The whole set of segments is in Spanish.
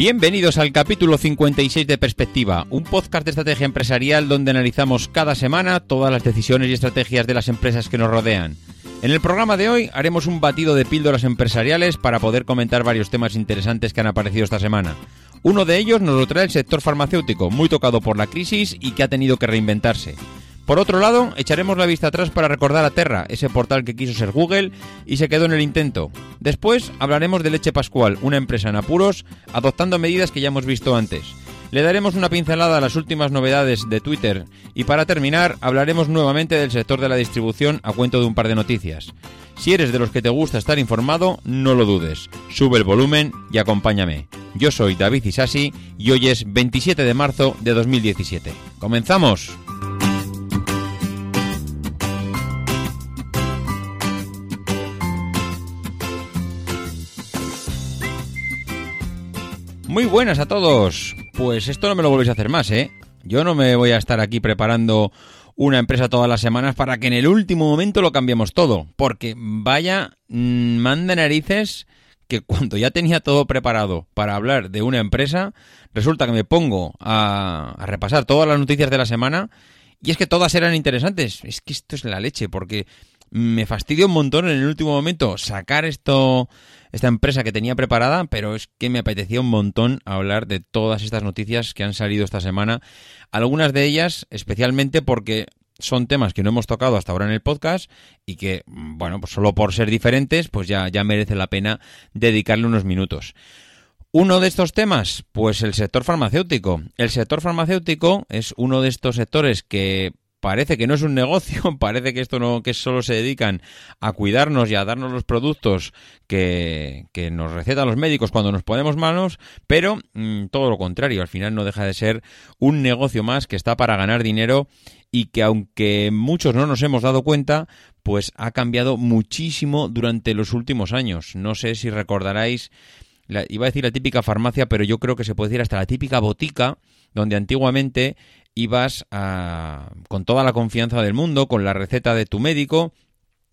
Bienvenidos al capítulo 56 de Perspectiva, un podcast de estrategia empresarial donde analizamos cada semana todas las decisiones y estrategias de las empresas que nos rodean. En el programa de hoy haremos un batido de píldoras empresariales para poder comentar varios temas interesantes que han aparecido esta semana. Uno de ellos nos lo trae el sector farmacéutico, muy tocado por la crisis y que ha tenido que reinventarse. Por otro lado, echaremos la vista atrás para recordar a Terra, ese portal que quiso ser Google y se quedó en el intento. Después hablaremos de Leche Pascual, una empresa en apuros, adoptando medidas que ya hemos visto antes. Le daremos una pincelada a las últimas novedades de Twitter y para terminar hablaremos nuevamente del sector de la distribución a cuento de un par de noticias. Si eres de los que te gusta estar informado, no lo dudes. Sube el volumen y acompáñame. Yo soy David Isasi y hoy es 27 de marzo de 2017. ¡Comenzamos! Muy buenas a todos. Pues esto no me lo volvéis a hacer más, ¿eh? Yo no me voy a estar aquí preparando una empresa todas las semanas para que en el último momento lo cambiemos todo. Porque vaya, mmm, manda narices que cuando ya tenía todo preparado para hablar de una empresa, resulta que me pongo a, a repasar todas las noticias de la semana y es que todas eran interesantes. Es que esto es la leche, porque me fastidia un montón en el último momento sacar esto esta empresa que tenía preparada, pero es que me apetecía un montón hablar de todas estas noticias que han salido esta semana. Algunas de ellas, especialmente porque son temas que no hemos tocado hasta ahora en el podcast y que, bueno, pues solo por ser diferentes, pues ya, ya merece la pena dedicarle unos minutos. Uno de estos temas, pues el sector farmacéutico. El sector farmacéutico es uno de estos sectores que parece que no es un negocio, parece que esto no, que solo se dedican a cuidarnos y a darnos los productos que, que nos recetan los médicos cuando nos ponemos manos, pero mmm, todo lo contrario, al final no deja de ser un negocio más que está para ganar dinero y que aunque muchos no nos hemos dado cuenta, pues ha cambiado muchísimo durante los últimos años. No sé si recordaréis, la, iba a decir la típica farmacia, pero yo creo que se puede decir hasta la típica botica, donde antiguamente ibas a, con toda la confianza del mundo, con la receta de tu médico,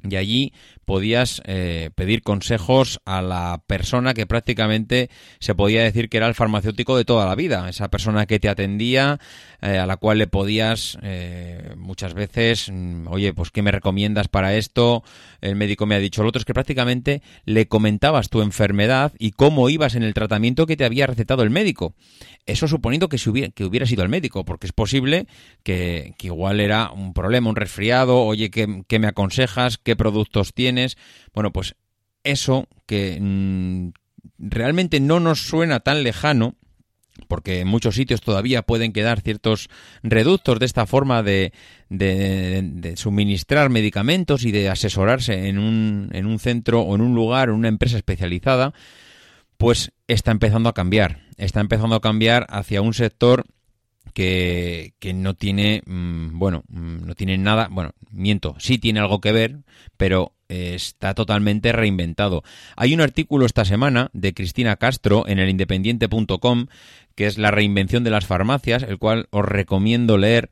y allí podías eh, pedir consejos a la persona que prácticamente se podía decir que era el farmacéutico de toda la vida, esa persona que te atendía, eh, a la cual le podías eh, muchas veces, mm, oye, pues ¿qué me recomiendas para esto? El médico me ha dicho lo otro, es que prácticamente le comentabas tu enfermedad y cómo ibas en el tratamiento que te había recetado el médico. Eso suponiendo que, hubiera, que hubiera sido el médico, porque es posible que, que, igual era un problema, un resfriado, oye, ¿qué, qué me aconsejas? ¿Qué productos tienes? Bueno, pues eso que mmm, realmente no nos suena tan lejano, porque en muchos sitios todavía pueden quedar ciertos reductos de esta forma de, de, de, suministrar medicamentos y de asesorarse en un, en un centro o en un lugar, en una empresa especializada, pues está empezando a cambiar. Está empezando a cambiar hacia un sector que, que, no tiene, mmm, bueno, no tiene nada, bueno, miento, sí tiene algo que ver, pero eh, está totalmente reinventado. Hay un artículo esta semana de Cristina Castro en el independiente.com que es la reinvención de las farmacias, el cual os recomiendo leer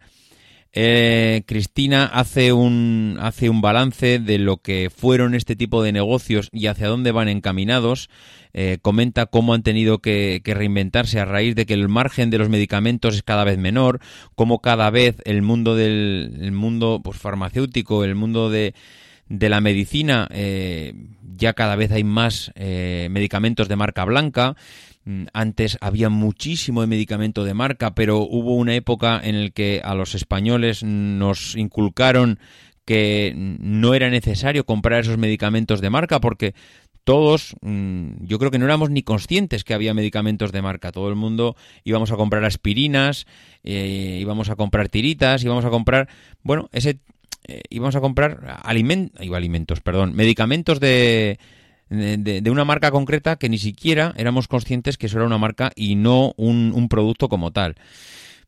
eh, Cristina hace un, hace un balance de lo que fueron este tipo de negocios y hacia dónde van encaminados. Eh, comenta cómo han tenido que, reinventarse a raíz de que el margen de los medicamentos es cada vez menor, cómo cada vez el mundo del el mundo pues, farmacéutico, el mundo de, de la medicina, eh, ya cada vez hay más eh, medicamentos de marca blanca. Mm, antes había muchísimo de medicamento de marca, pero hubo una época en la que a los españoles nos inculcaron que no era necesario comprar esos medicamentos de marca porque todos, mm, yo creo que no éramos ni conscientes que había medicamentos de marca. Todo el mundo íbamos a comprar aspirinas, eh, íbamos a comprar tiritas, íbamos a comprar, bueno, ese, eh, íbamos a comprar alimentos, perdón, medicamentos de, de, una marca concreta que ni siquiera éramos conscientes que eso era una marca y no un, un producto como tal.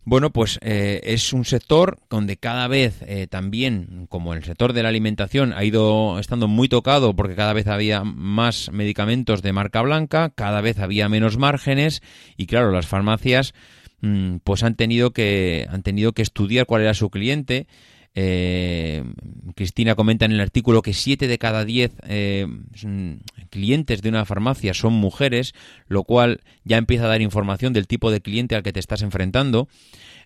Bueno, pues eh, es un sector donde cada vez eh, también, como el sector de la alimentación, ha ido estando muy tocado porque cada vez había más medicamentos de marca blanca, cada vez había menos márgenes y claro, las farmacias mm, pues han tenido que han tenido que estudiar cuál era su cliente. Eh, Cristina comenta en el artículo que 7 de cada 10 clientes de una farmacia son mujeres, lo cual ya empieza a dar información del tipo de cliente al que te estás enfrentando.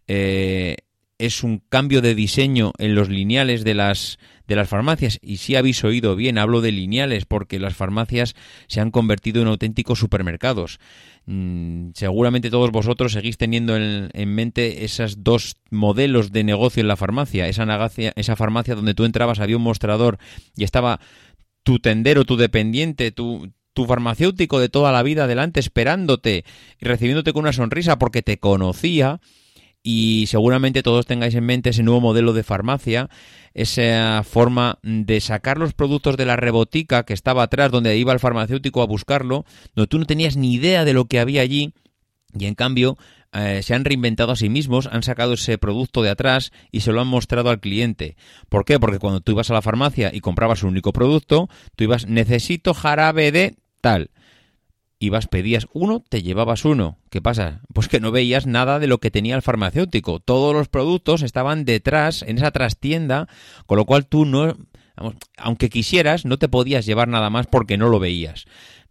Eh, es un cambio de diseño en los lineales de las de las farmacias. Y si habéis oído bien hablo de lineales porque las farmacias se han convertido en auténticos supermercados. Mm, seguramente todos vosotros seguís teniendo en, mente esos dos modelos de negocio en la farmacia. Esa, esa farmacia donde tú entrabas había un mostrador y estaba tu tendero tu dependiente tu, tu farmacéutico de toda la vida adelante esperándote y recibiéndote con una sonrisa porque te conocía. Y seguramente todos tengáis en mente ese nuevo modelo de farmacia, esa forma de sacar los productos de la rebotica que estaba atrás donde iba el farmacéutico a buscarlo, donde tú no tenías ni idea de lo que había allí y en cambio eh, se han reinventado a sí mismos, han sacado ese producto de atrás y se lo han mostrado al cliente. ¿Por qué? Porque cuando tú ibas a la farmacia y comprabas un único producto, tú ibas necesito jarabe de tal ibas, pedías uno, te llevabas uno. ¿Qué pasa? Pues que no veías nada de lo que tenía el farmacéutico. Todos los productos estaban detrás, en esa trastienda, con lo cual tú no, aunque quisieras, no te podías llevar nada más porque no lo veías.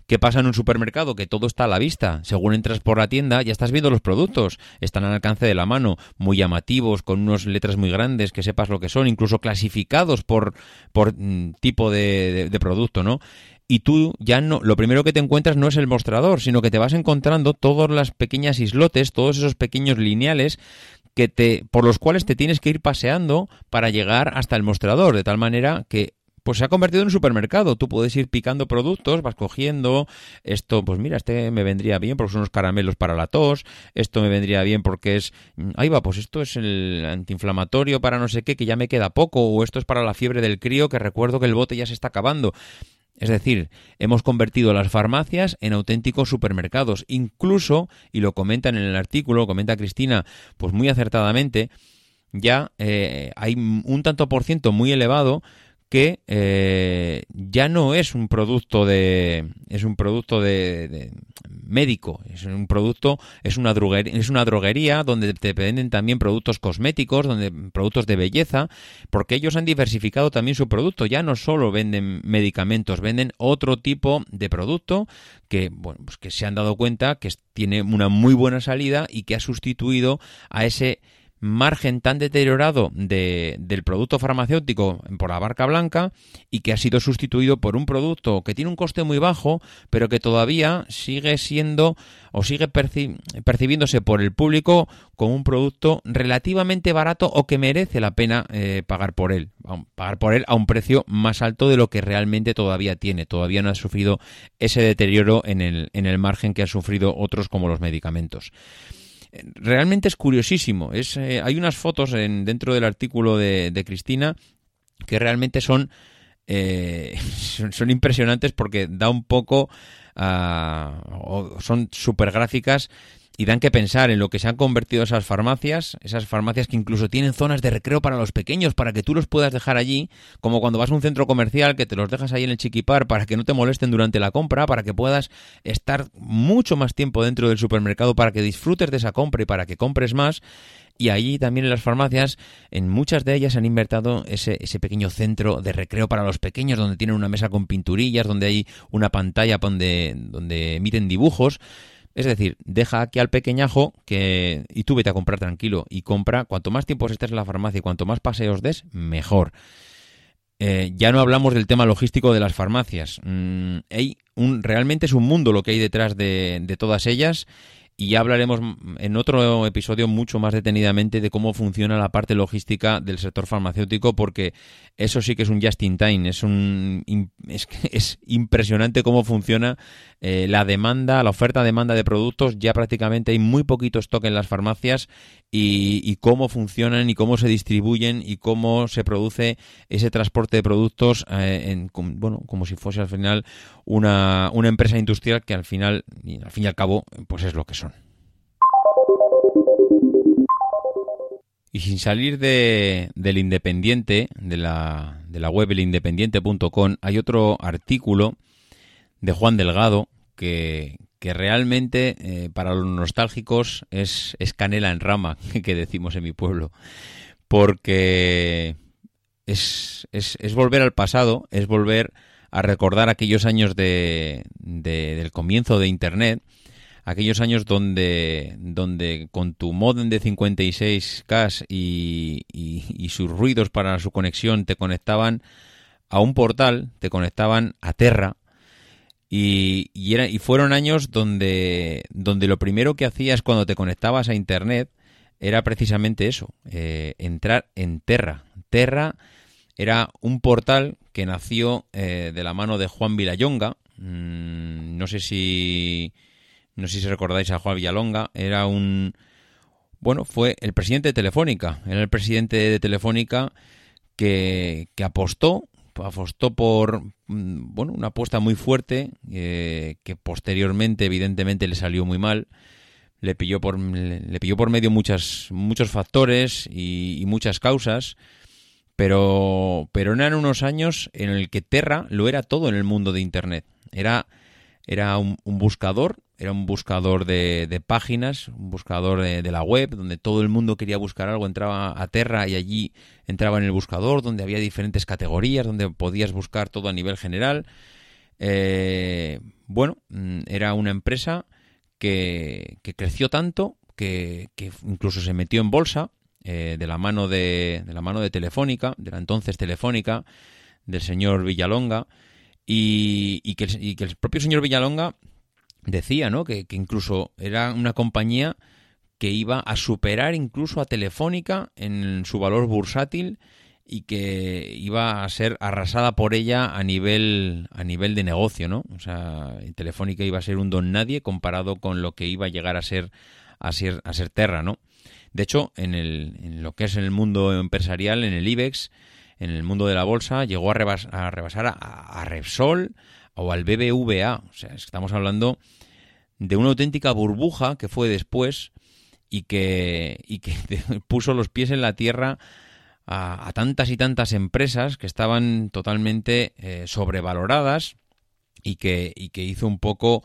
¿Qué pasa en un supermercado? Que todo está a la vista. Según entras por la tienda, ya estás viendo los productos. Están al alcance de la mano, muy llamativos, con unas letras muy grandes, que sepas lo que son, incluso clasificados por, por mm, tipo de producto, ¿no? Y tú ya no, lo primero que te encuentras no es el mostrador, sino que te vas encontrando todas las pequeñas islotes, todos esos pequeños lineales que te, por los cuales te tienes que ir paseando para llegar hasta el mostrador, de tal manera que pues se ha convertido en un supermercado. Tú puedes ir picando productos, vas cogiendo esto, pues mira, este me vendría bien porque son unos caramelos para la tos, esto me vendría bien porque es, ahí va, pues esto es el antiinflamatorio para no sé qué, que ya me queda poco, o esto es para la fiebre del crío, que recuerdo que el bote ya se está acabando. Es decir, hemos convertido las farmacias en auténticos supermercados. Incluso, y lo comentan en el artículo, comenta Cristina, pues muy acertadamente, ya eh, hay un tanto por ciento muy elevado que eh, ya no es un producto de es un producto de, médico es un producto es una droguería, es una droguería donde te venden también productos cosméticos donde productos de belleza porque ellos han diversificado también su producto. Ya no solo venden medicamentos venden otro tipo de producto que bueno pues que se han dado cuenta que tiene una muy buena salida y que ha sustituido a ese margen tan deteriorado de, del producto farmacéutico por la barca blanca y que ha sido sustituido por un producto que tiene un coste muy bajo, pero que todavía sigue siendo o sigue percibiéndose por el público como un producto relativamente barato o que merece la pena eh, pagar por él, pagar por él a un precio más alto de lo que realmente todavía tiene. Todavía no ha sufrido ese deterioro en el, en el margen que han sufrido otros como los medicamentos realmente es curiosísimo. Es, eh, hay unas fotos en, dentro del artículo de, Cristina que realmente son, eh, son, impresionantes porque da un poco, uh, son súper gráficas y dan que pensar en lo que se han convertido esas farmacias, esas farmacias que incluso tienen zonas de recreo para los pequeños, para que tú los puedas dejar allí, como cuando vas a un centro comercial que te los dejas ahí en el chiquipar para que no te molesten durante la compra, para que puedas estar mucho más tiempo dentro del supermercado, para que disfrutes de esa compra y para que compres más. Y allí también en las farmacias, en muchas de ellas han invertido ese, ese pequeño centro de recreo para los pequeños, donde tienen una mesa con pinturillas, donde hay una pantalla donde, donde emiten dibujos. Es decir, deja aquí al pequeñajo que y tú vete a comprar tranquilo y compra. Cuanto más tiempo estés en la farmacia y cuanto más paseos des, mejor. Eh, ya no hablamos del tema logístico de las farmacias. Mm, hay un, realmente es un mundo lo que hay detrás de, de todas ellas y ya hablaremos en otro episodio mucho más detenidamente de cómo funciona la parte logística del sector farmacéutico, porque eso sí que es un just in time. Es, un, es, es impresionante cómo funciona eh, la demanda, la oferta-demanda de productos. Ya prácticamente hay muy poquito stock en las farmacias y, cómo funcionan y cómo se distribuyen y cómo se produce ese transporte de productos, eh, en, bueno, como si fuese al final una, una empresa industrial que al final, al fin y al cabo, pues es lo que son. Y sin salir de, del Independiente, de la, de la web elindependiente.com, hay otro artículo de Juan Delgado que, que realmente eh, para los nostálgicos es, canela en rama, que decimos en mi pueblo, porque es, es, es, volver al pasado, es volver a recordar aquellos años de, del comienzo de Internet, aquellos años donde, donde con tu modem de 56K y, y, sus ruidos para su conexión te conectaban a un portal, te conectaban a Terra, y, y, era, y fueron años donde, donde lo primero que hacías cuando te conectabas a Internet era precisamente eso, eh, entrar en Terra. Terra era un portal que nació eh, de la mano de Juan Villayonga. Mm, no sé si no sé si recordáis a Juan Villalonga, era un... Bueno, fue el presidente de Telefónica, era el presidente de Telefónica que, que apostó, apostó por, mm, bueno, una apuesta muy fuerte, eh, que posteriormente evidentemente le salió muy mal, le pilló por, le pilló por medio muchas, muchos factores y, muchas causas, pero, pero eran unos años en el que Terra lo era todo en el mundo de Internet. Era, era un buscador era un buscador de, páginas, un buscador de, la web, donde todo el mundo quería buscar algo, entraba a Terra y allí entraba en el buscador, donde había diferentes categorías, donde podías buscar todo a nivel general. Eh, bueno, mm, era una empresa que, creció tanto que, incluso se metió en bolsa eh, de la mano de, de la mano de Telefónica, de la entonces Telefónica, del señor Villalonga, y, que, y que el propio señor Villalonga decía, ¿no? Que, incluso era una compañía que iba a superar incluso a Telefónica en su valor bursátil y que iba a ser arrasada por ella a nivel a nivel de negocio, ¿no? O sea, Telefónica iba a ser un don nadie comparado con lo que iba a llegar a ser a ser, a ser Terra, ¿no? De hecho, en, el, en lo que es el mundo empresarial, en el IBEX, en el mundo de la bolsa, llegó a, rebasar a, a Repsol, o al BBVA. O sea, estamos hablando de una auténtica burbuja que fue después y que, y que puso los pies en la tierra a, tantas y tantas empresas que estaban totalmente eh, sobrevaloradas y que, y que hizo un poco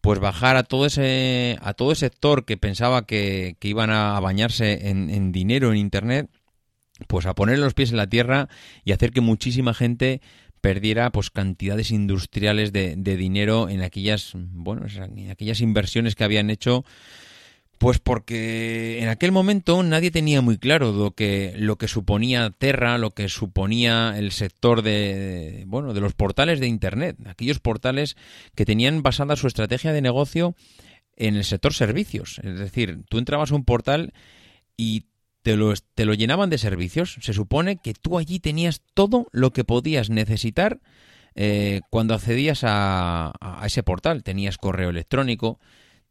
pues bajar a todo ese a todo ese sector que pensaba que, iban a bañarse en, en, dinero en internet pues a poner los pies en la tierra y hacer que muchísima gente perdiera pues cantidades industriales de, dinero en aquellas bueno en aquellas inversiones que habían hecho pues porque en aquel momento nadie tenía muy claro lo que lo que suponía Terra, lo que suponía el sector de bueno, de los portales de internet, aquellos portales que tenían basada su estrategia de negocio en el sector servicios, es decir, tú entrabas a un portal y te lo, te lo llenaban de servicios. Se supone que tú allí tenías todo lo que podías necesitar eh, cuando accedías a, ese portal. Tenías correo electrónico,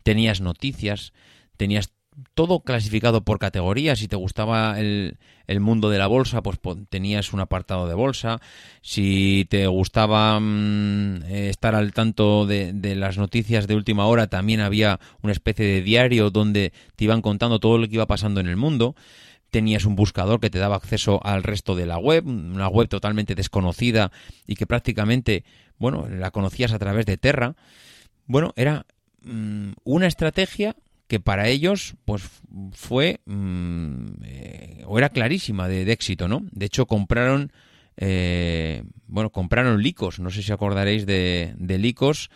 tenías noticias, tenías todo clasificado por categorías. Si te gustaba el, el, mundo de la bolsa, pues tenías un apartado de bolsa. Si te gustaba mm, eh, estar al tanto de, de, las noticias de última hora, también había una especie de diario donde te iban contando todo lo que iba pasando en el mundo tenías un buscador que te daba acceso al resto de la web, una web totalmente desconocida y que prácticamente, bueno, la conocías a través de Terra. Bueno, era mm, una estrategia que para ellos pues fue mm, eh, o era clarísima de, éxito, ¿no? De hecho compraron eh, bueno compraron Licos, no sé si acordaréis de, de Licos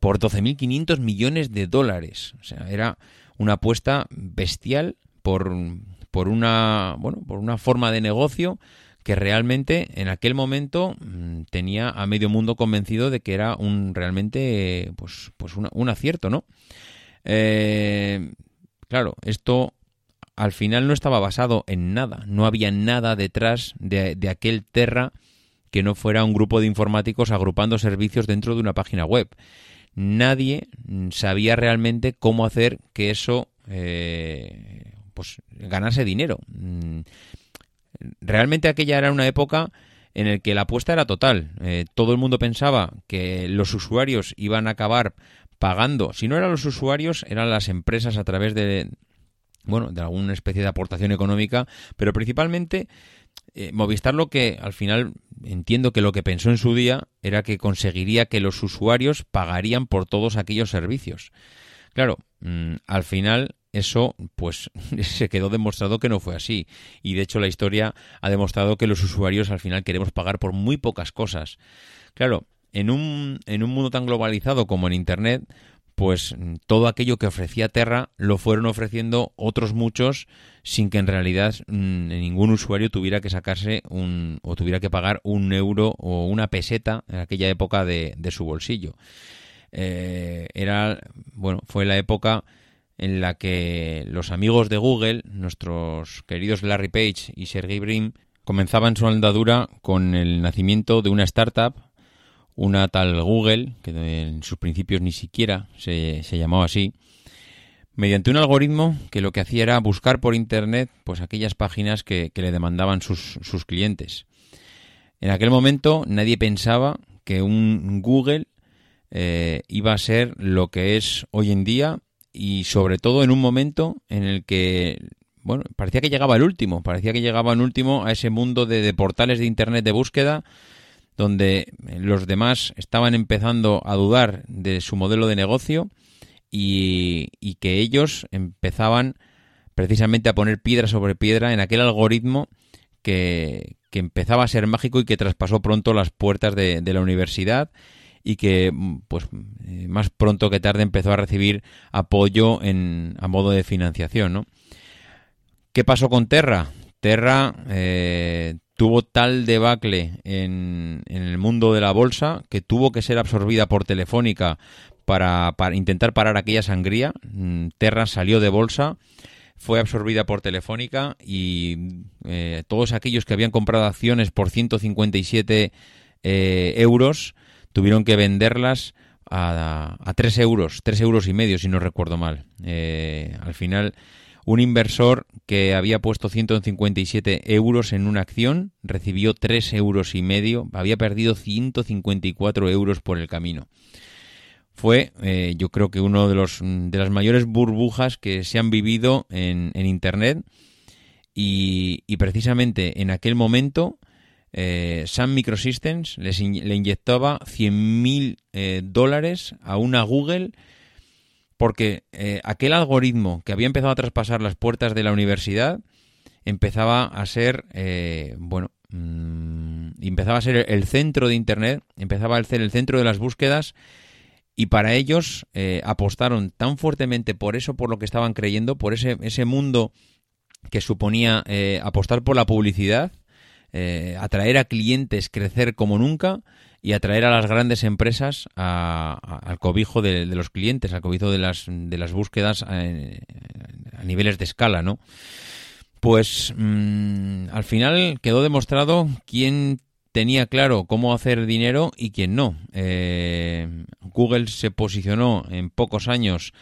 por 12.500 millones de dólares, o sea era una apuesta bestial por por una, bueno, por una forma de negocio que realmente en aquel momento mm, tenía a medio mundo convencido de que era un realmente pues, pues un acierto, ¿no? Eh, claro, esto al final no estaba basado en nada, no había nada detrás de, aquel Terra que no fuera un grupo de informáticos agrupando servicios dentro de una página web. Nadie sabía realmente cómo hacer que eso eh, pues ganase dinero. Mm, realmente aquella era una época en la que la apuesta era total. Eh, todo el mundo pensaba que los usuarios iban a acabar pagando. Si no eran los usuarios, eran las empresas a través de bueno, de alguna especie de aportación económica, pero principalmente eh, Movistar lo que al final entiendo que lo que pensó en su día era que conseguiría que los usuarios pagarían por todos aquellos servicios. Claro, mm, al final eso pues se quedó demostrado que no fue así y de hecho la historia ha demostrado que los usuarios al final queremos pagar por muy pocas cosas. Claro, en un, en un mundo tan globalizado como en Internet, pues mm, todo aquello que ofrecía Terra lo fueron ofreciendo otros muchos sin que en realidad mm, ningún usuario tuviera que sacarse un o tuviera que pagar un euro o una peseta en aquella época de, su bolsillo. Eh, era bueno fue la época en la que los amigos de Google, nuestros queridos Larry Page y Sergey Brin, comenzaban su andadura con el nacimiento de una startup una tal Google, que en sus principios ni siquiera se, se llamaba así, mediante un algoritmo que lo que hacía era buscar por Internet pues aquellas páginas que, le demandaban sus, sus, clientes. En aquel momento nadie pensaba que un Google eh, iba a ser lo que es hoy en día y sobre todo en un momento en el que bueno, parecía que llegaba el último, parecía que llegaba el último a ese mundo de, de portales de Internet de búsqueda donde los demás estaban empezando a dudar de su modelo de negocio y, que ellos empezaban precisamente a poner piedra sobre piedra en aquel algoritmo que, empezaba a ser mágico y que traspasó pronto las puertas de, la universidad y que pues más pronto que tarde empezó a recibir apoyo en, a modo de financiación. ¿no? ¿Qué pasó con Terra? Terra eh, tuvo tal debacle en, el mundo de la bolsa que tuvo que ser absorbida por Telefónica para, intentar parar aquella sangría. Mm, Terra salió de bolsa, fue absorbida por Telefónica y eh, todos aquellos que habían comprado acciones por 157 eh, euros tuvieron que venderlas a, a, 3 euros, 3 euros y medio si no recuerdo mal. Eh, al final un inversor que había puesto 157 euros en una acción recibió 3 euros y medio, había perdido 154 euros por el camino. Fue, eh, yo creo que uno de, los, de las mayores burbujas que se han vivido en, Internet y, precisamente en aquel momento eh, Sun Microsystems les le inyectaba 100.000 eh, dólares a una Google porque eh, aquel algoritmo que había empezado a traspasar las puertas de la universidad empezaba a ser, eh, bueno, mm, empezaba a ser el centro de Internet, empezaba a ser el centro de las búsquedas y para ellos eh, apostaron tan fuertemente por eso, por lo que estaban creyendo, por ese, ese mundo que suponía apostar por la publicidad, atraer a clientes, crecer como nunca, y atraer a las grandes empresas al cobijo de, los clientes, al cobijo de las, de las búsquedas a, niveles de escala, ¿no? Pues mm, al final quedó demostrado quién tenía claro cómo hacer dinero y quién no. Eh, Google se posicionó en pocos años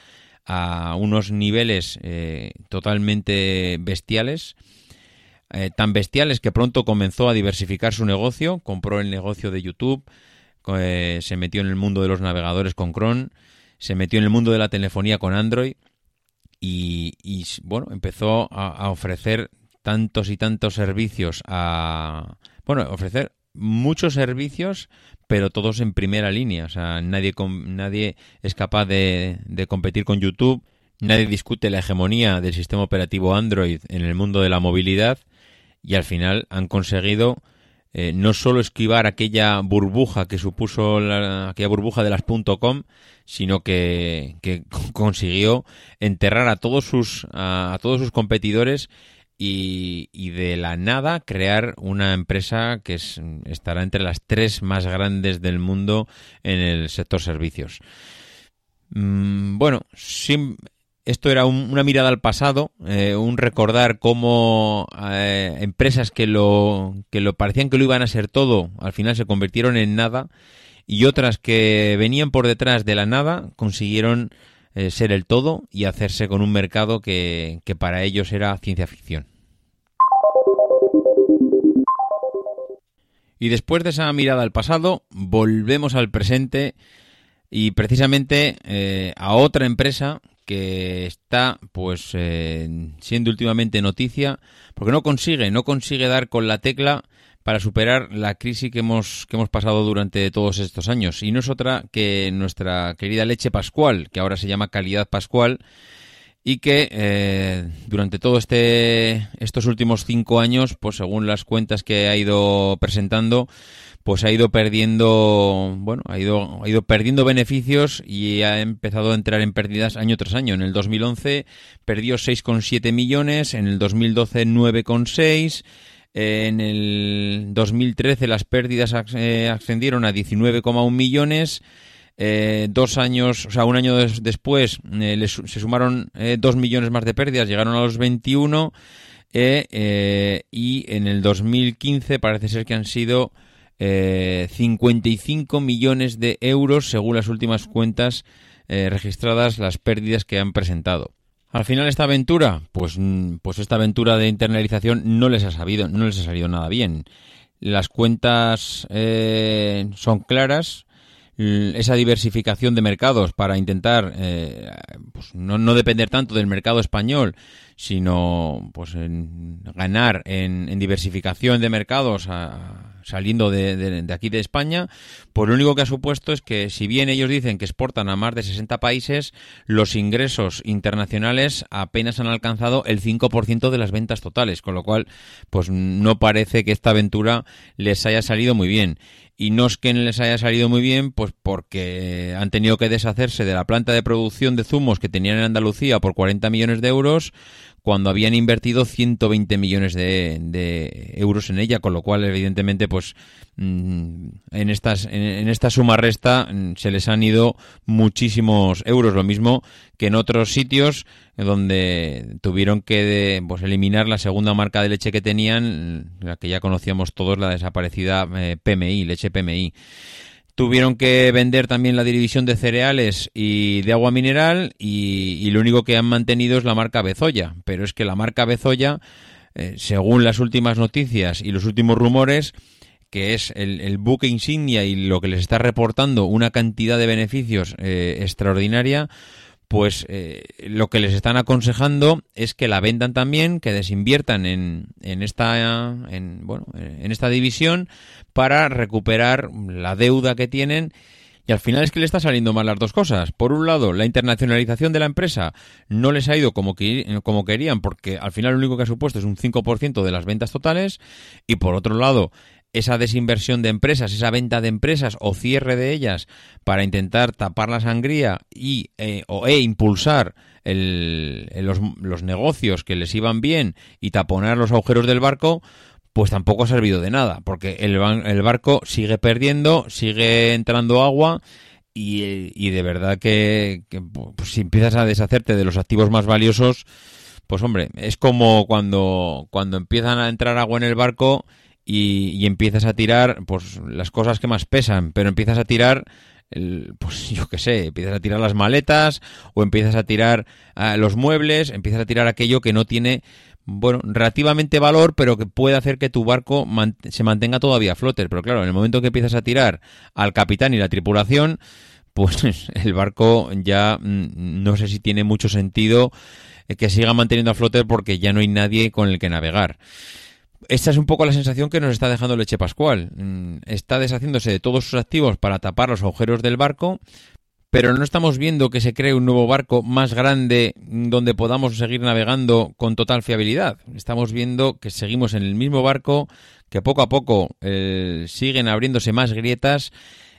a unos niveles eh, totalmente bestiales eh, tan bestiales que pronto comenzó a diversificar su negocio, compró el negocio de YouTube, eh, se metió en el mundo de los navegadores con Chrome, se metió en el mundo de la telefonía con Android y, bueno, empezó a, ofrecer tantos y tantos servicios a... Bueno, ofrecer muchos servicios, pero todos en primera línea. O sea, nadie, nadie es capaz de, de competir con YouTube. Nadie discute la hegemonía del sistema operativo Android en el mundo de la movilidad y al final han conseguido eh, no solo esquivar aquella burbuja que supuso aquella burbuja de las .com, sino que, consiguió enterrar a todos sus a, todos sus competidores y, de la nada crear una empresa que estará entre las tres más grandes del mundo en el sector servicios. Mm, bueno, esto era una mirada al pasado, eh, un recordar cómo eh, empresas que lo, que lo parecían que lo iban a ser todo, al final se convirtieron en nada, y otras que venían por detrás de la nada consiguieron eh, ser el todo y hacerse con un mercado que, que para ellos era ciencia ficción. Y después de esa mirada al pasado, volvemos al presente y precisamente a otra empresa que está pues eh, siendo últimamente noticia porque no consigue no consigue dar con la tecla para superar la crisis que hemos que hemos pasado durante todos estos años. Y no es otra que nuestra querida leche pascual que ahora se llama calidad pascual y que eh, durante todo este estos últimos cinco años pues según las cuentas que ha ido presentando pues ha ido perdiendo, bueno, ha ido, ha ido perdiendo beneficios y ha empezado a entrar en pérdidas año tras año. En el 2011 perdió 6,7 millones, en el 2012 9,6 en el 2013 las pérdidas eh, ascendieron a 19,1 millones. Eh, dos años, o sea, un año después eh, se sumaron dos millones más de pérdidas, llegaron a los 21 y en el 2015 parece ser que han sido eh, 55 millones de euros según las últimas cuentas eh, registradas las pérdidas que han presentado. Al final esta aventura, pues, mm, pues esta aventura de internalización no les ha sabido, no les ha salido nada bien. Las cuentas eh, son claras, esa diversificación de mercados para intentar eh, pues no, no, depender tanto del mercado español, sino pues en ganar en, diversificación de mercados saliendo de, aquí de España, pues lo único que ha supuesto es que si bien ellos dicen que exportan a más de 60 países, los ingresos internacionales apenas han alcanzado el 5% de las ventas totales, con lo cual pues no parece que esta aventura les haya salido muy bien y no es que les haya salido muy bien, pues porque han tenido que deshacerse de la planta de producción de zumos que tenían en Andalucía por 40 millones de euros, cuando habían invertido 120 millones de, euros en ella, con lo cual evidentemente pues mm, en estas en, esta suma resta mm, se les han ido muchísimos euros, lo mismo que en otros sitios donde tuvieron que pues, eliminar la segunda marca de leche que tenían, la que ya conocíamos todos, la desaparecida eh, PMI, leche PMI. Tuvieron que vender también la división de cereales y de agua mineral y, lo único que han mantenido es la marca Bezoya. Pero es que la marca Bezoya, eh, según las últimas noticias y los últimos rumores, que es el, buque insignia y lo que les está reportando una cantidad de beneficios eh, extraordinaria, pues eh, lo que les están aconsejando es que la vendan también, que desinviertan en, en esta en, bueno, en esta división para recuperar la deuda que tienen y al final es que le está saliendo mal las dos cosas. Por un lado, la internacionalización de la empresa no les ha ido como, como querían porque al final lo único que ha supuesto es un 5% de las ventas totales y por otro lado, esa desinversión de empresas, esa venta de empresas o cierre de ellas para intentar tapar la sangría y e impulsar los, los, negocios que les iban bien y taponar los agujeros del barco, pues tampoco ha servido de nada, porque el, el barco sigue perdiendo, sigue entrando agua y, de verdad que, pues, si empiezas a deshacerte de los activos más valiosos, pues hombre, es como cuando, cuando empiezan a entrar agua en el barco y, empiezas a tirar pues las cosas que más pesan, pero empiezas a tirar el, pues yo qué sé, empiezas a tirar las maletas o empiezas a tirar ah, los muebles, empiezas a tirar aquello que no tiene bueno, relativamente valor, pero que puede hacer que tu barco se mantenga todavía a flote. Pero claro, en el momento que empiezas a tirar al capitán y la tripulación, pues el barco ya mm, no sé si tiene mucho sentido eh, que siga manteniendo a flote porque ya no hay nadie con el que navegar esta es un poco la sensación que nos está dejando Leche Pascual. Mm, está deshaciéndose de todos sus activos para tapar los agujeros del barco, pero no estamos viendo que se cree un nuevo barco más grande donde podamos seguir navegando con total fiabilidad. Estamos viendo que seguimos en el mismo barco, que poco a poco eh, siguen abriéndose más grietas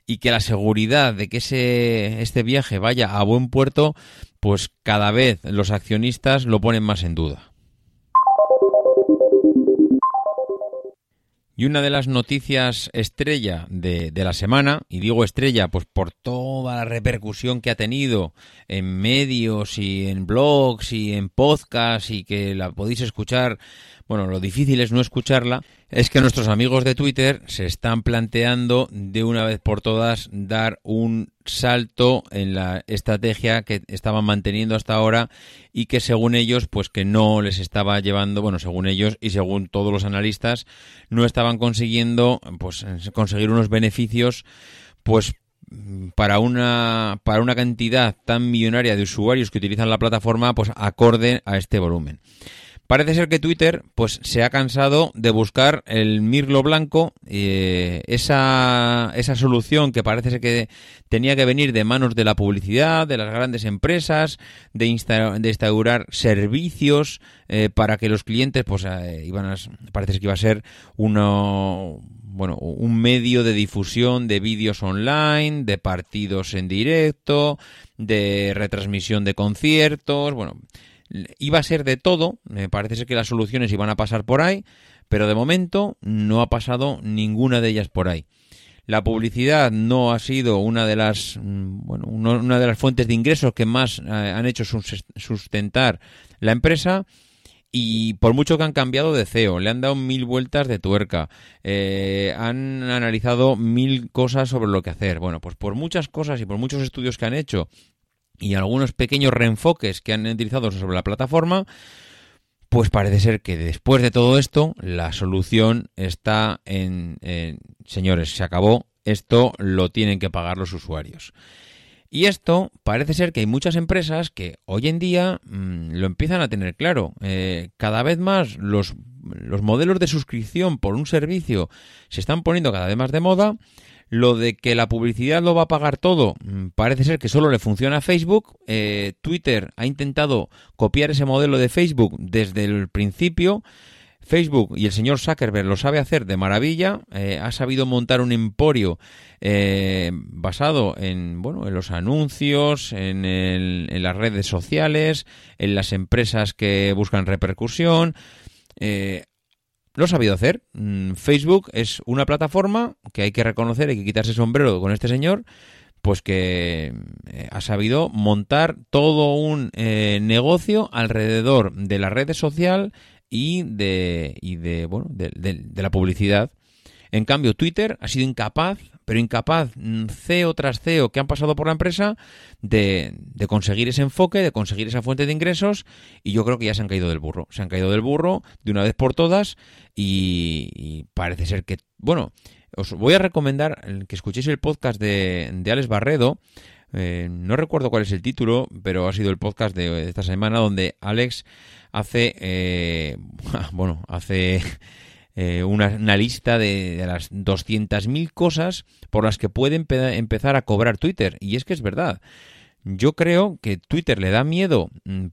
y que la seguridad de que ese, este viaje vaya a buen puerto, pues cada vez los accionistas lo ponen más en duda. Y una de las noticias estrella de, la semana, y digo estrella pues por toda la repercusión que ha tenido en medios y en blogs y en podcasts y que la podéis escuchar, bueno, lo difícil es no escucharla, es que nuestros amigos de Twitter se están planteando de una vez por todas dar un salto en la estrategia que estaban manteniendo hasta ahora y que según ellos pues que no les estaba llevando, bueno, según ellos y según todos los analistas no estaban consiguiendo pues conseguir unos beneficios pues para una para una cantidad tan millonaria de usuarios que utilizan la plataforma pues acorde a este volumen. Parece ser que Twitter pues se ha cansado de buscar el mirlo blanco, eh, esa, esa solución que parece ser que tenía que venir de manos de la publicidad, de las grandes empresas, de, instaurar servicios eh, para que los clientes pues eh, iban a, parece que iba a ser uno bueno, un medio de difusión de vídeos online, de partidos en directo, de retransmisión de conciertos, bueno, Iba a ser de todo, me parece ser que las soluciones iban a pasar por ahí, pero de momento no ha pasado ninguna de ellas por ahí. La publicidad no ha sido una de las mm, bueno, una de las fuentes de ingresos que más eh, han hecho sustentar la empresa y por mucho que han cambiado de CEO, le han dado mil vueltas de tuerca, eh, han analizado mil cosas sobre lo que hacer. Bueno, pues por muchas cosas y por muchos estudios que han hecho y algunos pequeños reenfoques que han utilizado sobre la plataforma, pues parece ser que después de todo esto, la solución está en, señores, se acabó, esto lo tienen que pagar los usuarios. Y esto parece ser que hay muchas empresas que hoy en día mm, lo empiezan a tener claro. Eh, cada vez más los, los modelos de suscripción por un servicio se están poniendo cada vez más de moda lo de que la publicidad lo va a pagar todo, mm, parece ser que solo le funciona a Facebook. Eh, Twitter ha intentado copiar ese modelo de Facebook desde el principio. Facebook y el señor Zuckerberg lo sabe hacer de maravilla, eh, ha sabido montar un emporio eh, basado en bueno en los anuncios, en, en, las redes sociales, en las empresas que buscan repercusión. Lo ha sabido hacer. Mm, Facebook es una plataforma que hay que reconocer, hay que quitarse sombrero con este señor, pues que eh, ha sabido montar todo un eh, negocio alrededor de la red social y de, y de, bueno, de la publicidad. En cambio, Twitter ha sido incapaz pero incapaz mm, CEO tras CEO que han pasado por la empresa de, conseguir ese enfoque, de conseguir esa fuente de ingresos y yo creo que ya se han caído del burro. Se han caído del burro de una vez por todas y, parece ser que, bueno, os voy a recomendar que escuchéis el podcast de, de Alex Barredo. Eh, no recuerdo cuál es el título, pero ha sido el podcast de esta semana donde Alex hace, eh, bueno, hace eh, una, lista de, las 200.000 cosas por las que puede empezar a cobrar Twitter. Y es que es verdad. Yo creo que Twitter le da miedo mm,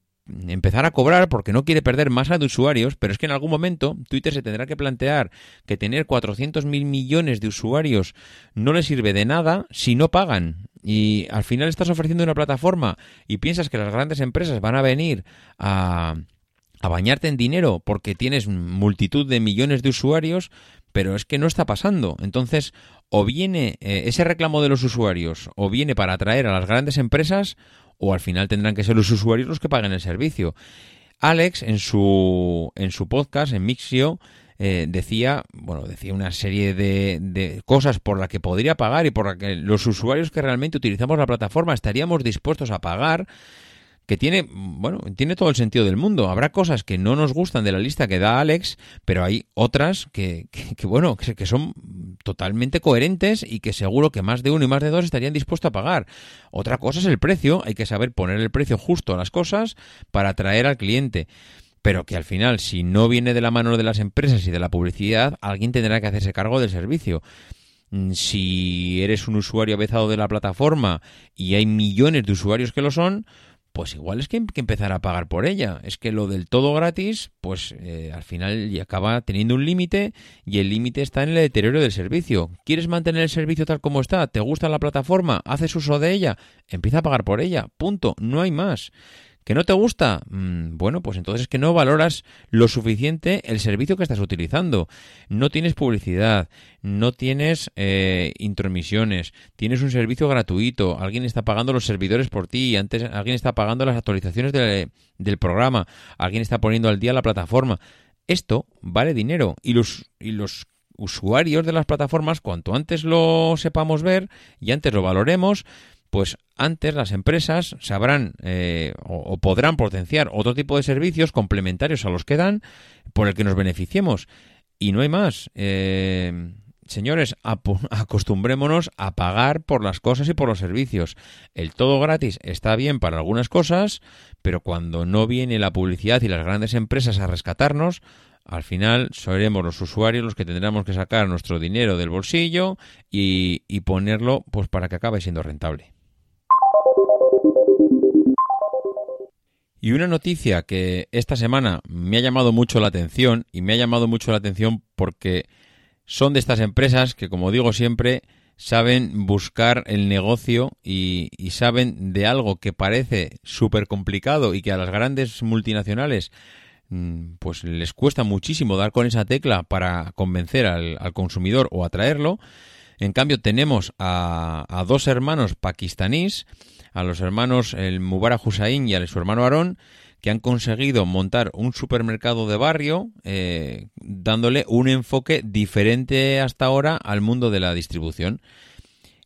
empezar a cobrar porque no quiere perder masa de usuarios, pero es que en algún momento Twitter se tendrá que plantear que tener 400 mil millones de usuarios no le sirve de nada si no pagan. Y al final estás ofreciendo una plataforma y piensas que las grandes empresas van a venir a, a bañarte en dinero porque tienes multitud de millones de usuarios, pero es que no está pasando. Entonces, o viene eh, ese reclamo de los usuarios, o viene para atraer a las grandes empresas, o al final tendrán que ser los usuarios los que paguen el servicio. Alex, en su, en su podcast, en Mixio, eh, decía, bueno, decía una serie de, de cosas por las que podría pagar y por las que los usuarios que realmente utilizamos la plataforma estaríamos dispuestos a pagar que tiene, bueno, tiene todo el sentido del mundo. Habrá cosas que no nos gustan de la lista que da Alex, pero hay otras que, que, bueno, que, que, son totalmente coherentes y que seguro que más de uno y más de dos estarían dispuestos a pagar. Otra cosa es el precio, hay que saber poner el precio justo a las cosas para atraer al cliente. Pero que al final, si no viene de la mano de las empresas y de la publicidad, alguien tendrá que hacerse cargo del servicio mm, si eres un usuario avezado de la plataforma y hay millones de usuarios que lo son, pues igual es que empezar a pagar por ella. Es que lo del todo gratis, pues eh, al final acaba teniendo un límite y el límite está en el deterioro del servicio. ¿Quieres mantener el servicio tal como está? ¿Te gusta la plataforma? ¿Haces uso de ella? Empieza a pagar por ella. Punto. No hay más ¿Que no te gusta? Mm, bueno, pues entonces es que no valoras lo suficiente el servicio que estás utilizando. No tienes publicidad, no tienes eh, intromisiones, tienes un servicio gratuito, alguien está pagando los servidores por ti, antes alguien está pagando las actualizaciones del programa, alguien está poniendo al día la plataforma. Esto vale dinero y los, y los usuarios de las plataformas, cuanto antes lo sepamos ver y antes lo valoremos, pues antes las empresas sabrán eh, o, podrán potenciar otro tipo de servicios complementarios a los que dan por el que nos beneficiemos. Y no hay más. Eh, señores, acostumbrémonos a pagar por las cosas y por los servicios. El todo gratis está bien para algunas cosas, pero cuando no viene la publicidad y las grandes empresas a rescatarnos, al final seremos los usuarios los que tendremos que sacar nuestro dinero del bolsillo y, y ponerlo pues para que acabe siendo rentable. Y una noticia que esta semana me ha llamado mucho la atención, y me ha llamado mucho la atención porque son de estas empresas que, como digo siempre, saben buscar el negocio y, saben de algo que parece súper complicado y que a las grandes multinacionales mm, pues les cuesta muchísimo dar con esa tecla para convencer al, consumidor o atraerlo. En cambio tenemos a, a dos hermanos pakistaníes a los hermanos el Mubarak Hussain y a su hermano Aarón, que han conseguido montar un supermercado de barrio eh, dándole un enfoque diferente hasta ahora al mundo de la distribución.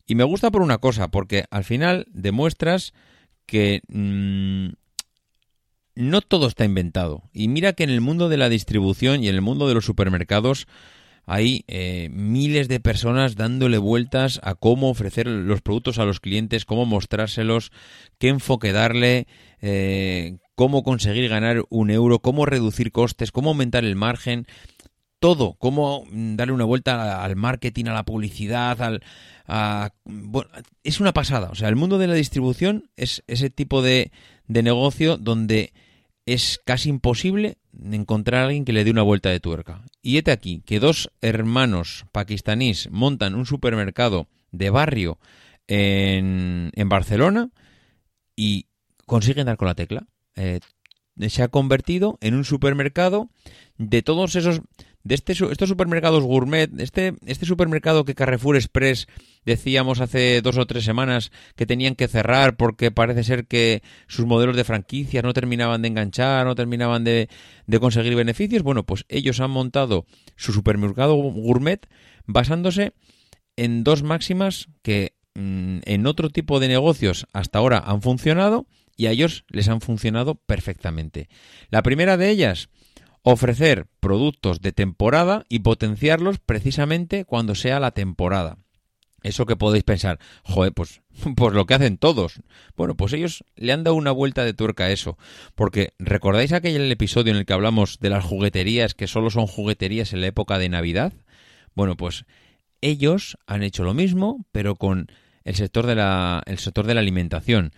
Y me gusta por una cosa, porque al final demuestras que mm, no todo está inventado. Y mira que en el mundo de la distribución y en el mundo de los supermercados hay eh, miles de personas dándole vueltas a cómo ofrecer los productos a los clientes, cómo mostrárselos, qué enfoque darle, eh, cómo conseguir ganar un euro, cómo reducir costes, cómo aumentar el margen, todo, cómo darle una vuelta al marketing, a la publicidad, al, es una pasada. O sea, el mundo de la distribución es ese tipo de, de negocio donde es casi imposible encontrar a alguien que le dé una vuelta de tuerca. Y este aquí que dos hermanos pakistaníes montan un supermercado de barrio en, en Barcelona y consiguen dar con la tecla. Eh, se ha convertido en un supermercado de todos esos de este, estos supermercados gourmet, este, este supermercado que Carrefour Express decíamos hace dos o tres semanas que tenían que cerrar porque parece ser que sus modelos de franquicias no terminaban de enganchar, no terminaban de, conseguir beneficios, bueno, pues ellos han montado su supermercado gourmet basándose en dos máximas que mm, en otro tipo de negocios hasta ahora han funcionado y a ellos les han funcionado perfectamente. La primera de ellas, ofrecer productos de temporada y potenciarlos precisamente cuando sea la temporada. Eso que podéis pensar, joder, pues, pues lo que hacen todos. Bueno, pues ellos le han dado una vuelta de tuerca a eso. Porque, ¿recordáis aquel episodio en el que hablamos de las jugueterías que solo son jugueterías en la época de Navidad? Bueno, pues ellos han hecho lo mismo, pero con el sector de la, el sector de la alimentación.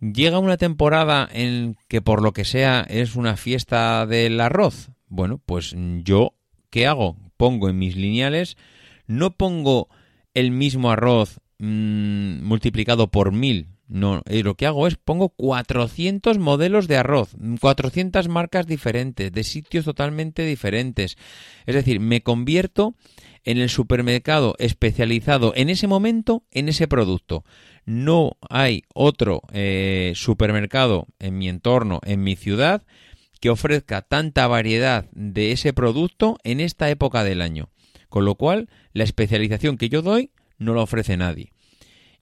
Llega una temporada en que por lo que sea es una fiesta del arroz. Bueno, pues yo, ¿qué hago? Pongo en mis lineales, no pongo el mismo arroz mm, multiplicado por mil. No, eh, lo que hago es pongo 400 modelos de arroz, 400 marcas diferentes, de sitios totalmente diferentes. Es decir, me convierto en el supermercado especializado en ese momento en ese producto. No hay otro eh, supermercado en mi entorno, en mi ciudad, que ofrezca tanta variedad de ese producto en esta época del año. Con lo cual, la especialización que yo doy no la ofrece nadie.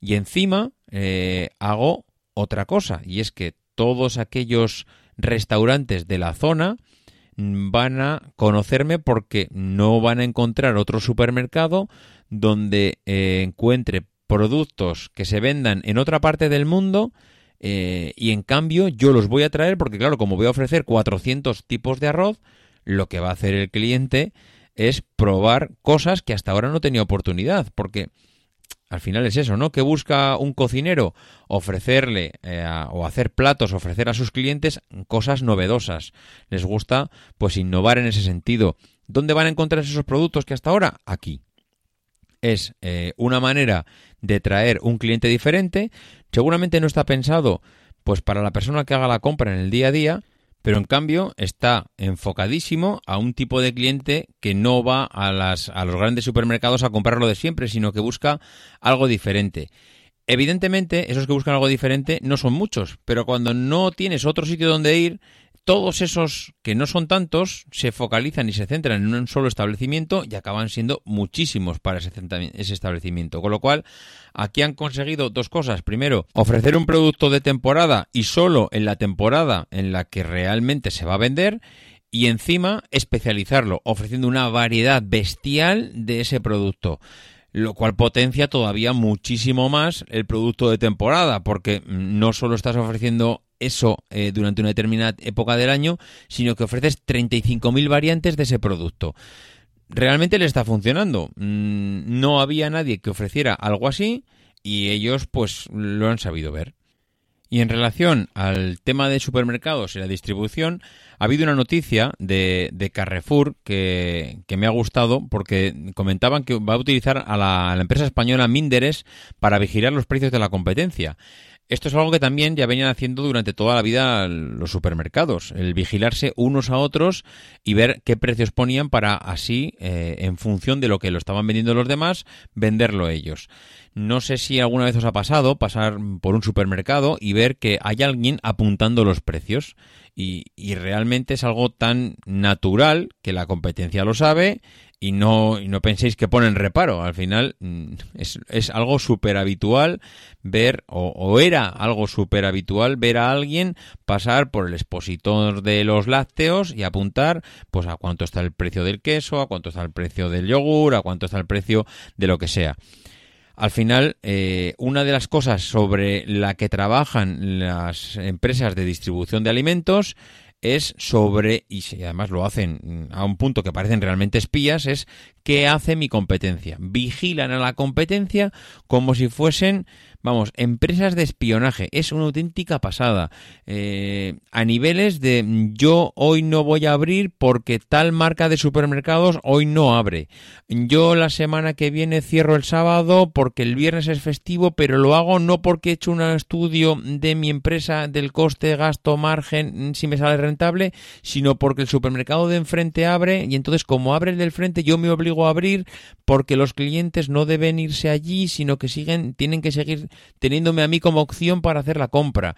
Y encima eh, hago otra cosa, y es que todos aquellos restaurantes de la zona van a conocerme porque no van a encontrar otro supermercado donde eh, encuentre productos que se vendan en otra parte del mundo eh, y en cambio yo los voy a traer porque claro, como voy a ofrecer 400 tipos de arroz, lo que va a hacer el cliente es probar cosas que hasta ahora no tenía oportunidad, porque al final es eso, ¿no? Que busca un cocinero ofrecerle eh, o hacer platos, ofrecer a sus clientes cosas novedosas. Les gusta pues innovar en ese sentido. ¿Dónde van a encontrar esos productos que hasta ahora? Aquí. Es eh, una manera de traer un cliente diferente. Seguramente no está pensado pues para la persona que haga la compra en el día a día, pero en cambio está enfocadísimo a un tipo de cliente que no va a, las, a los grandes supermercados a comprarlo de siempre, sino que busca algo diferente. Evidentemente, esos que buscan algo diferente no son muchos, pero cuando no tienes otro sitio donde ir, todos esos que no son tantos se focalizan y se centran en un solo establecimiento y acaban siendo muchísimos para ese, establecimiento. Con lo cual, aquí han conseguido dos cosas. Primero, ofrecer un producto de temporada y solo en la temporada en la que realmente se va a vender y encima especializarlo, ofreciendo una variedad bestial de ese producto lo cual potencia todavía muchísimo más el producto de temporada, porque no solo estás ofreciendo eso eh, durante una determinada época del año, sino que ofreces 35.000 variantes de ese producto. Realmente le está funcionando. Mm, no había nadie que ofreciera algo así y ellos pues lo han sabido ver. Y en relación al tema de supermercados y la distribución, ha habido una noticia de, de Carrefour que, me ha gustado porque comentaban que va a utilizar a la, a la empresa española Minderes para vigilar los precios de la competencia. Esto es algo que también ya venían haciendo durante toda la vida los supermercados, el vigilarse unos a otros y ver qué precios ponían para así, eh, en función de lo que lo estaban vendiendo los demás, venderlo ellos. No sé si alguna vez os ha pasado pasar por un supermercado y ver que hay alguien apuntando los precios. Y, y, realmente es algo tan natural que la competencia lo sabe y no, no penséis que ponen reparo. Al final mm, es, es algo súper habitual ver, o, era algo súper habitual ver a alguien pasar por el expositor de los lácteos y apuntar pues a cuánto está el precio del queso, a cuánto está el precio del yogur, a cuánto está el precio de lo que sea. Al final, eh, una de las cosas sobre la que trabajan las empresas de distribución de alimentos es sobre, y además lo hacen a un punto que parecen realmente espías, es qué hace mi competencia. Vigilan a la competencia como si fuesen Vamos, empresas de espionaje, es una auténtica pasada. Eh, a niveles de yo hoy no voy a abrir porque tal marca de supermercados hoy no abre. Yo la semana que viene cierro el sábado porque el viernes es festivo, pero lo hago no porque he hecho un estudio de mi empresa del coste, gasto, margen, si me sale rentable, sino porque el supermercado de enfrente abre y entonces como abre el del frente yo me obligo abrir porque los clientes no deben irse allí, sino que siguen, tienen que seguir teniéndome a mí como opción para hacer la compra.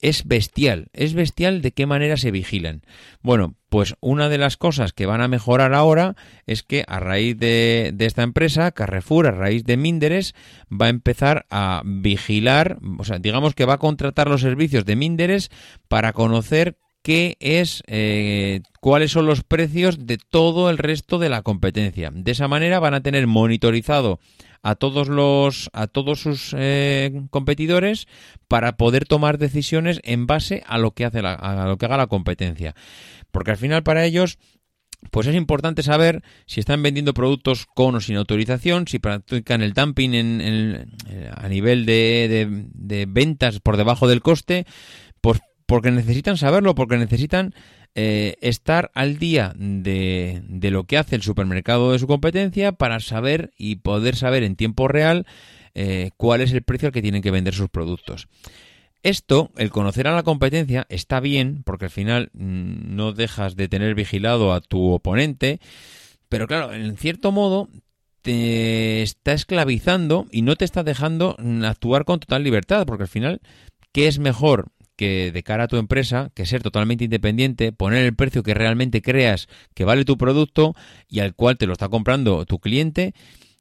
Es bestial, es bestial de qué manera se vigilan. Bueno, pues una de las cosas que van a mejorar ahora es que a raíz de, de, esta empresa, Carrefour, a raíz de Minderes, va a empezar a vigilar, o sea, digamos que va a contratar los servicios de Minderes para conocer qué es, eh, cuáles son los precios de todo el resto de la competencia. De esa manera van a tener monitorizado a todos los a todos sus eh, competidores para poder tomar decisiones en base a lo que hace a lo que haga la competencia porque al final para ellos pues es importante saber si están vendiendo productos con o sin autorización, si practican el dumping en, a nivel de, de, ventas por debajo del coste, porque necesitan saberlo, porque necesitan eh, estar al día de, de, lo que hace el supermercado de su competencia para saber y poder saber en tiempo real eh, cuál es el precio al que tienen que vender sus productos. Esto, el conocer a la competencia, está bien, porque al final mm, no dejas de tener vigilado a tu oponente, pero claro, en cierto modo te está esclavizando y no te está dejando actuar con total libertad, porque al final, ¿qué es mejor? Que de cara a tu empresa, que ser totalmente independiente, poner el precio que realmente creas que vale tu producto y al cual te lo está comprando tu cliente,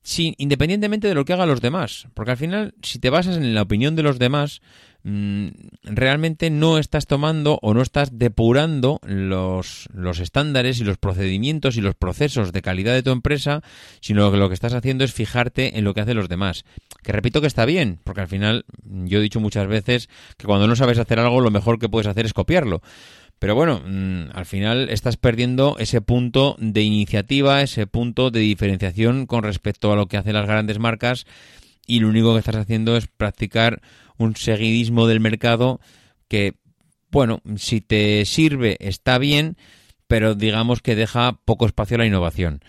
sin, independientemente de lo que hagan los demás. Porque al final, si te basas en la opinión de los demás, Mm, realmente no estás tomando o no estás depurando los, los estándares y los procedimientos y los procesos de calidad de tu empresa, sino que lo que estás haciendo es fijarte en lo que hacen los demás. Que repito que está bien, porque al final yo he dicho muchas veces que cuando no sabes hacer algo lo mejor que puedes hacer es copiarlo. Pero bueno, mm, al final estás perdiendo ese punto de iniciativa, ese punto de diferenciación con respecto a lo que hacen las grandes marcas y lo único que estás haciendo es practicar un seguidismo del mercado que, bueno, si te sirve está bien, pero digamos que deja poco espacio a la innovación.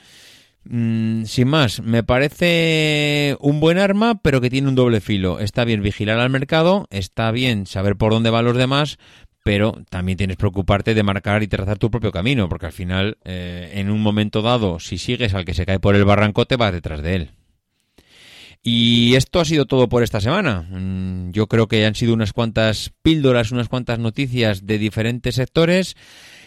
Mm, sin más, me parece un buen arma, pero que tiene un doble filo. Está bien vigilar al mercado, está bien saber por dónde van los demás, pero también tienes que preocuparte de marcar y trazar tu propio camino, porque al final, eh, en un momento dado, si sigues al que se cae por el barranco, te vas detrás de él. Y esto ha sido todo por esta semana. Mm, yo creo que han sido unas cuantas píldoras, unas cuantas noticias de diferentes sectores.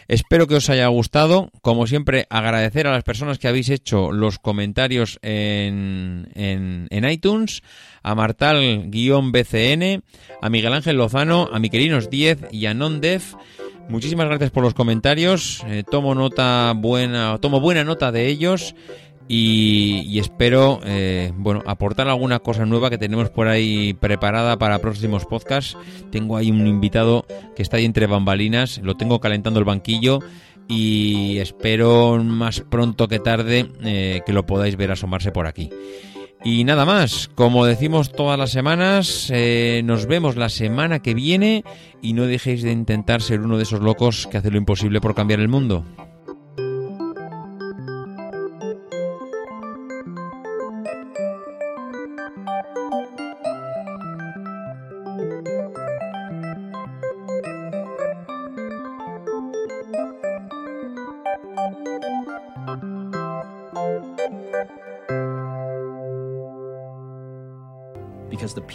Espero que os haya gustado. Como siempre, agradecer a las personas que habéis hecho los comentarios en, en, iTunes, a Martal-BCN, a Miguel Ángel Lozano, a Miquelinos 10 y a Nondef. Muchísimas gracias por los comentarios. Eh, tomo nota buena, tomo buena nota de ellos y, espero eh, bueno aportar alguna cosa nueva que tenemos por ahí preparada para próximos podcasts. Tengo ahí un invitado que está ahí entre bambalinas, lo tengo calentando el banquillo y espero más pronto que tarde eh, que lo podáis ver asomarse por aquí. Y nada más, como decimos todas las semanas, eh, nos vemos la semana que viene y no dejéis de intentar ser uno de esos locos que hace lo imposible por cambiar el mundo.